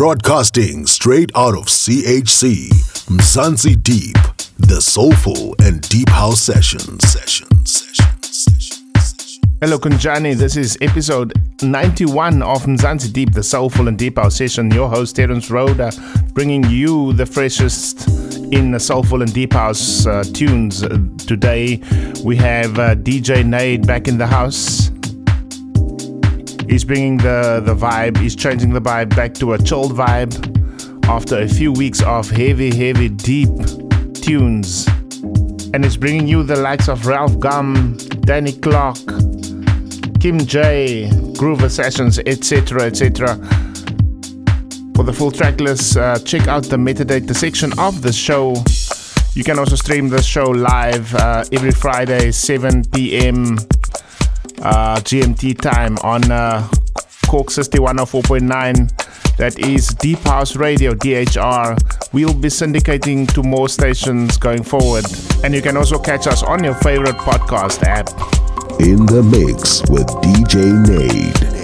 Broadcasting straight out of CHC, Mzansi Deep, the soulful and deep house sessions. Sessions. Sessions. Sessions. Hello, Kunjani. This is episode 91 of Mzansi Deep, the soulful and deep house session. Your host, Terence Rhoda, bringing you the freshest in the soulful and deep house uh, tunes. Uh, today, we have uh, DJ Nade back in the house. He's bringing the, the vibe, he's changing the vibe back to a chilled vibe after a few weeks of heavy, heavy, deep tunes. And it's bringing you the likes of Ralf Gum, Danny Clark, Kim J, Groover Sessions, etc., etc. For the full track list, uh, check out the metadata section of the show. You can also stream the show live uh, every Friday, 7 p.m uh, GMT time on uh, Cork 104.9. That is Deep House Radio, DHR. We'll be syndicating to more stations going forward. And you can also catch us on your favorite podcast app. In the mix with DJ Nade.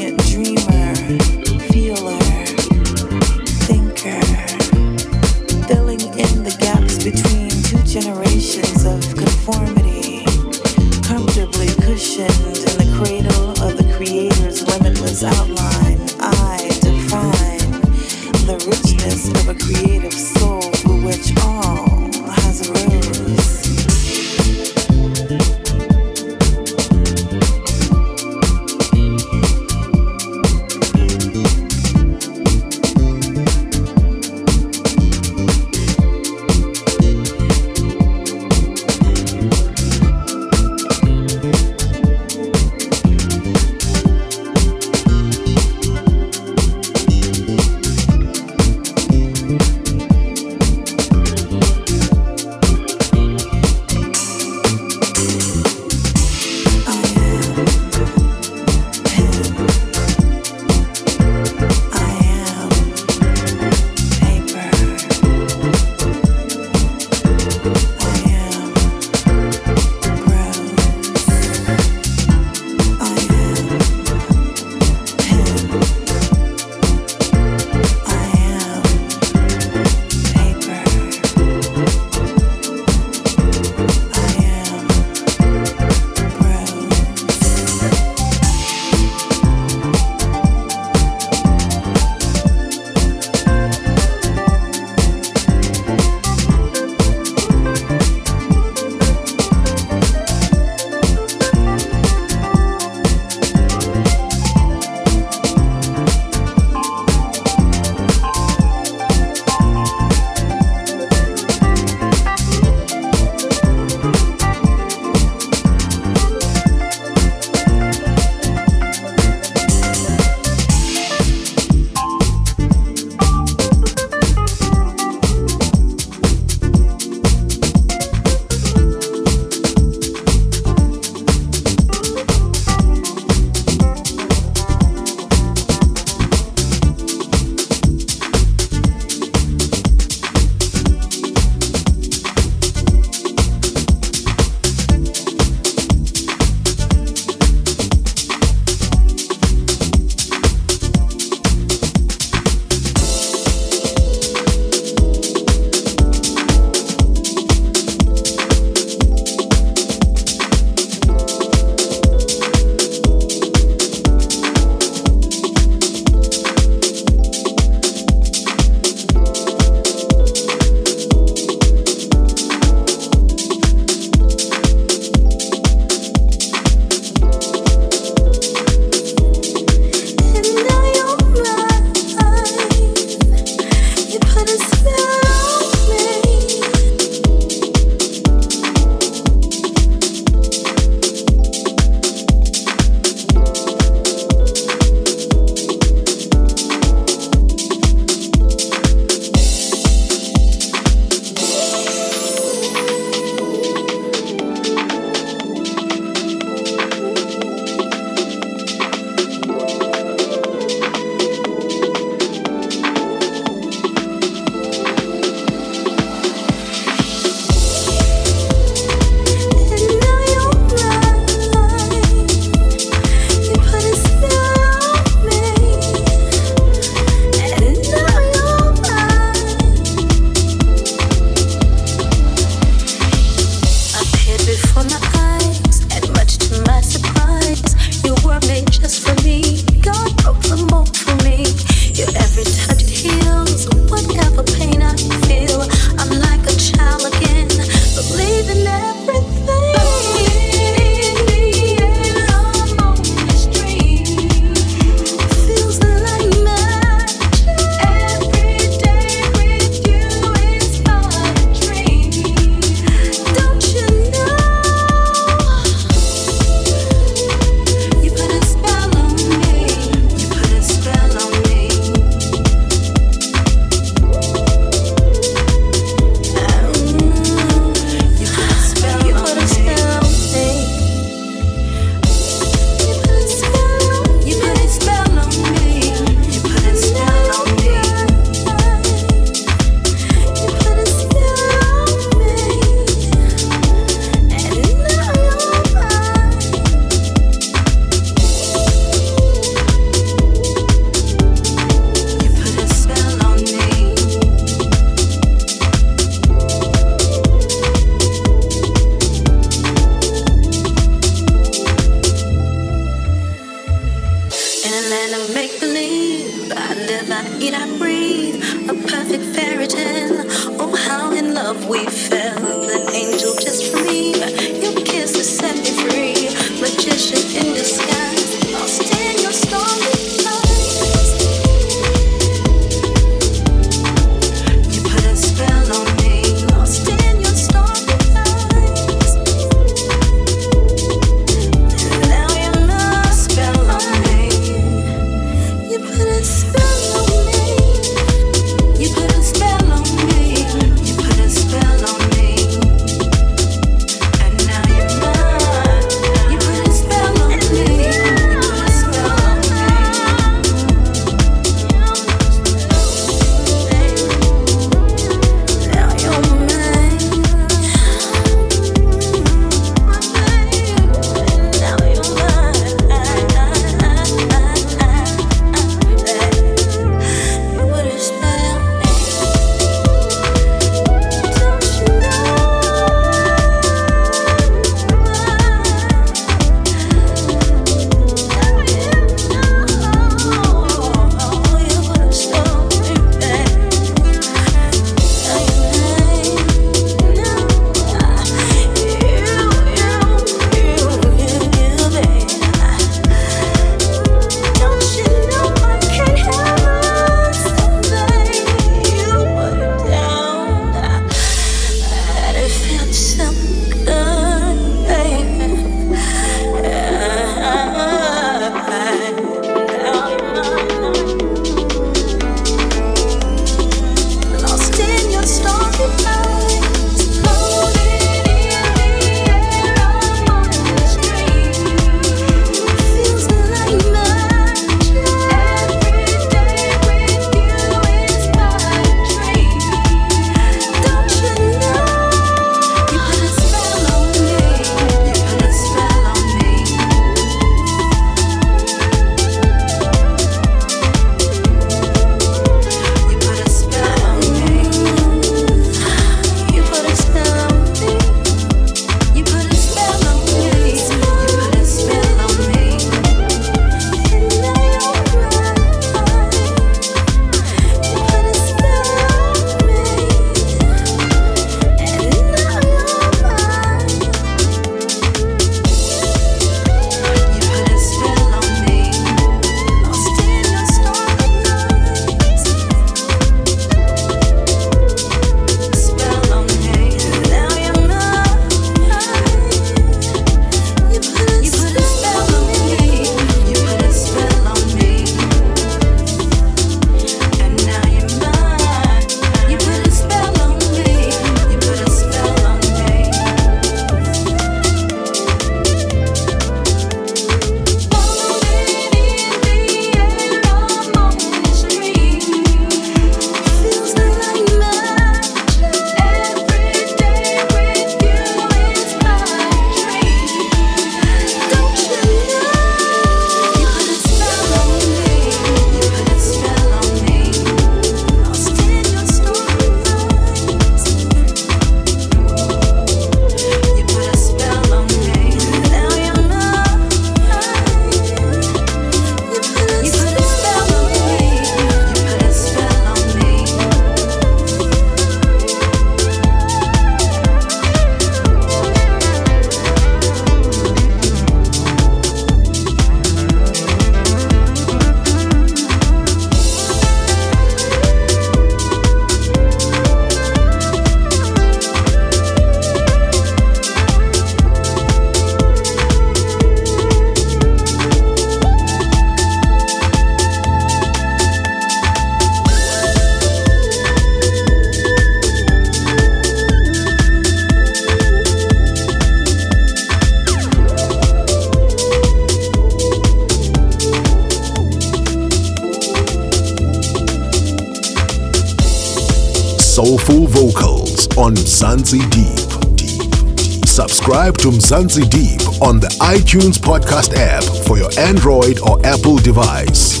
To Mzansi Deep on the iTunes podcast app for your Android or Apple device.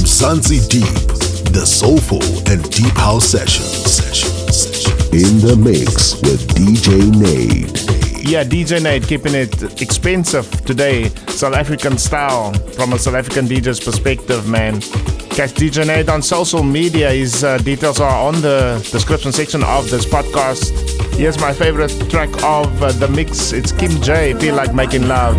Mzansi Deep, the soulful and deep house sessions. In the mix with DJ Nade. Yeah, DJ Nade keeping it expensive today, South African style, from a South African DJ's perspective, man. Catch DJ Nate on social media. His uh, details are on the description section of this podcast. Here's my favorite track of uh, the mix. It's Kim J. Feel like making love.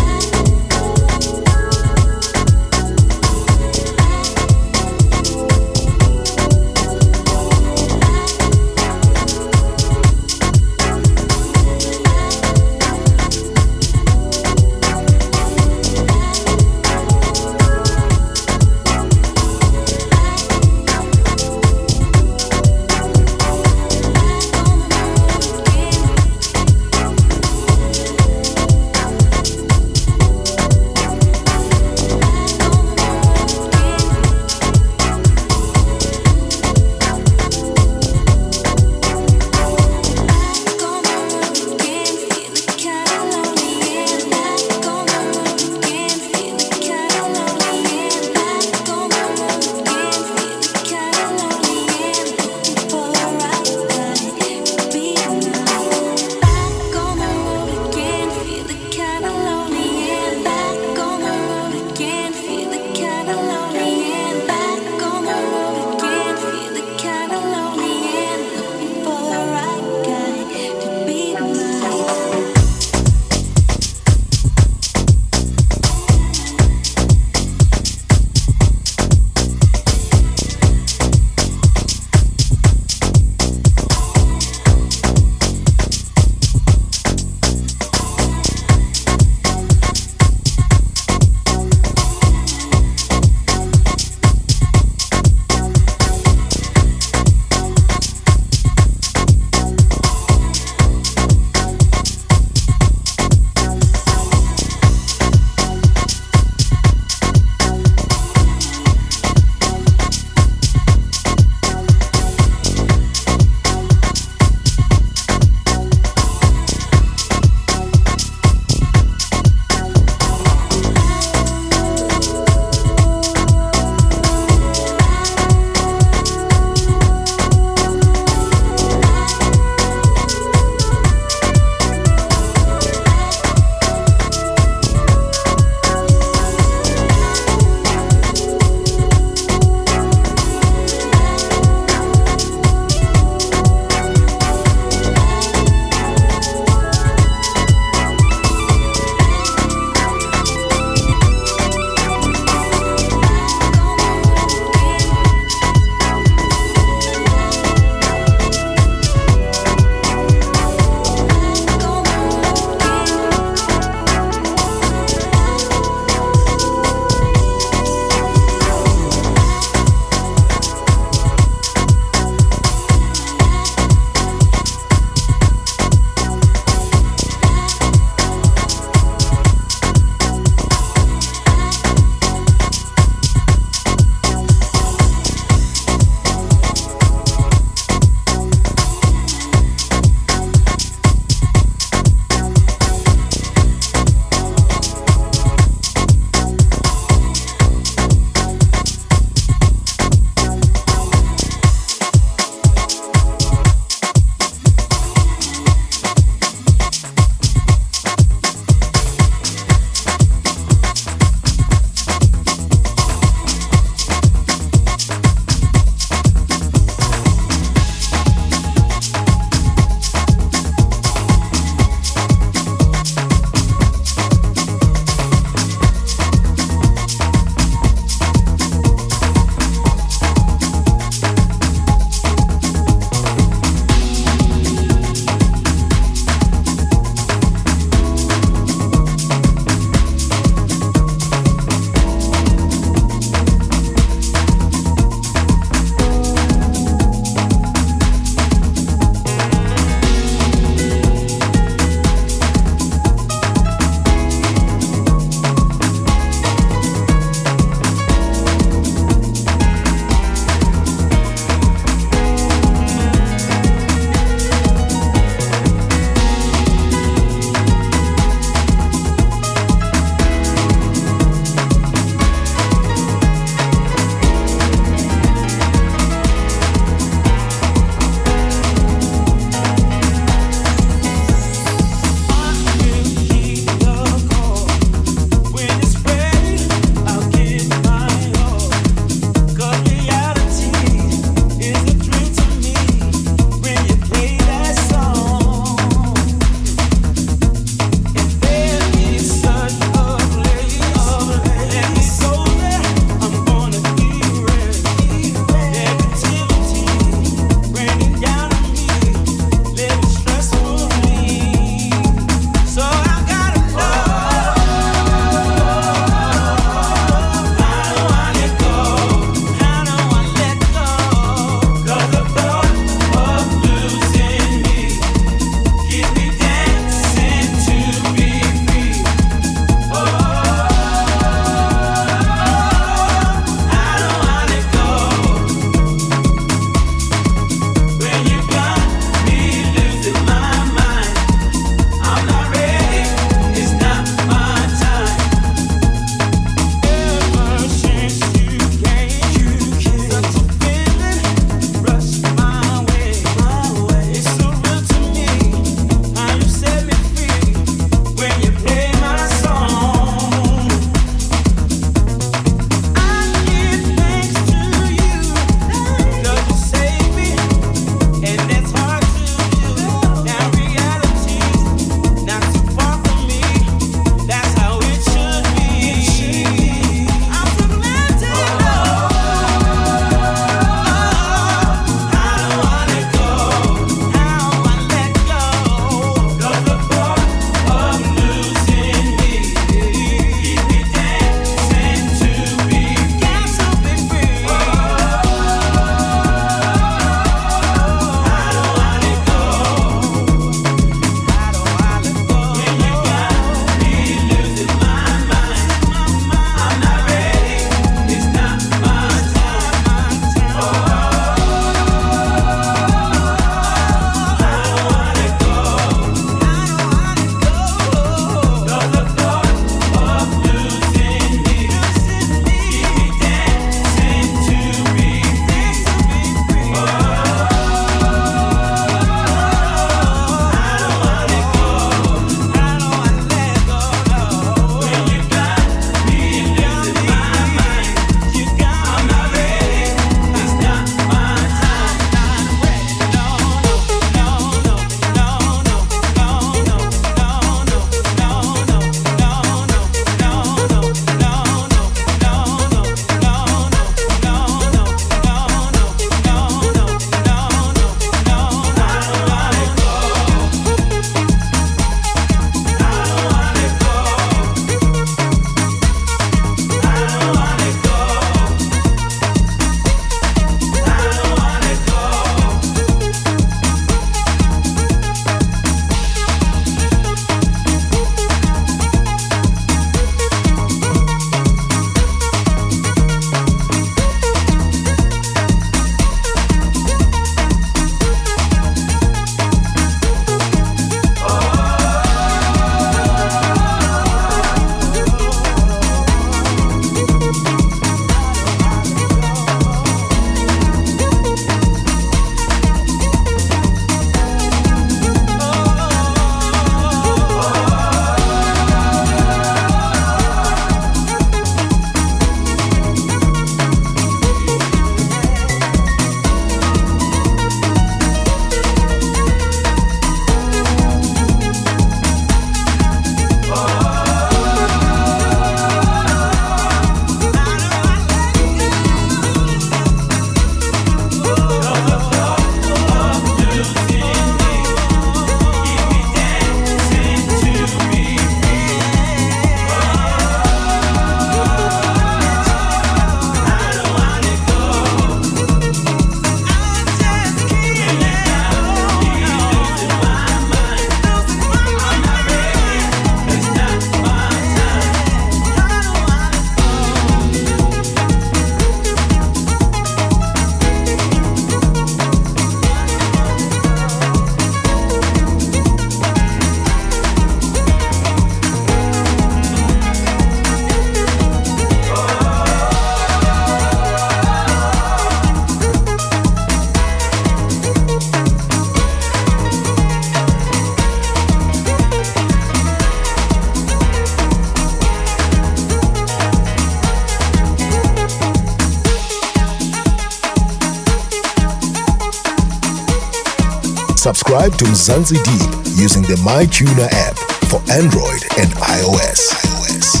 Subscribe to Mzansi Deep using the MyTuner app for Android and iOS. iOS.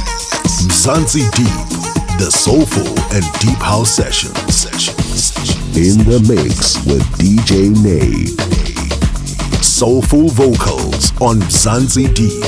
Mzansi Deep, the soulful and deep house sessions. sessions. In the mix with DJ Nade. Soulful vocals on Mzansi Deep.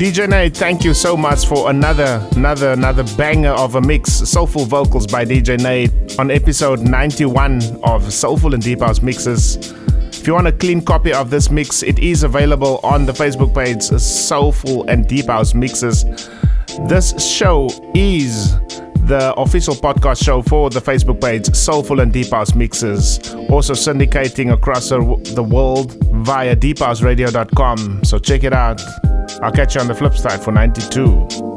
DJ Nate, thank you so much for another, another, another banger of a mix. Soulful vocals by DJ Nate on episode 91 of Soulful and Deep House Mixes. If you want a clean copy of this mix, it is available on the Facebook page Soulful and Deep House Mixes. This show is the official podcast show for the Facebook page Soulful and Deep House Mixes, also syndicating across the world via deephouseradio.com. So check it out. I'll catch you on the flip side for 92.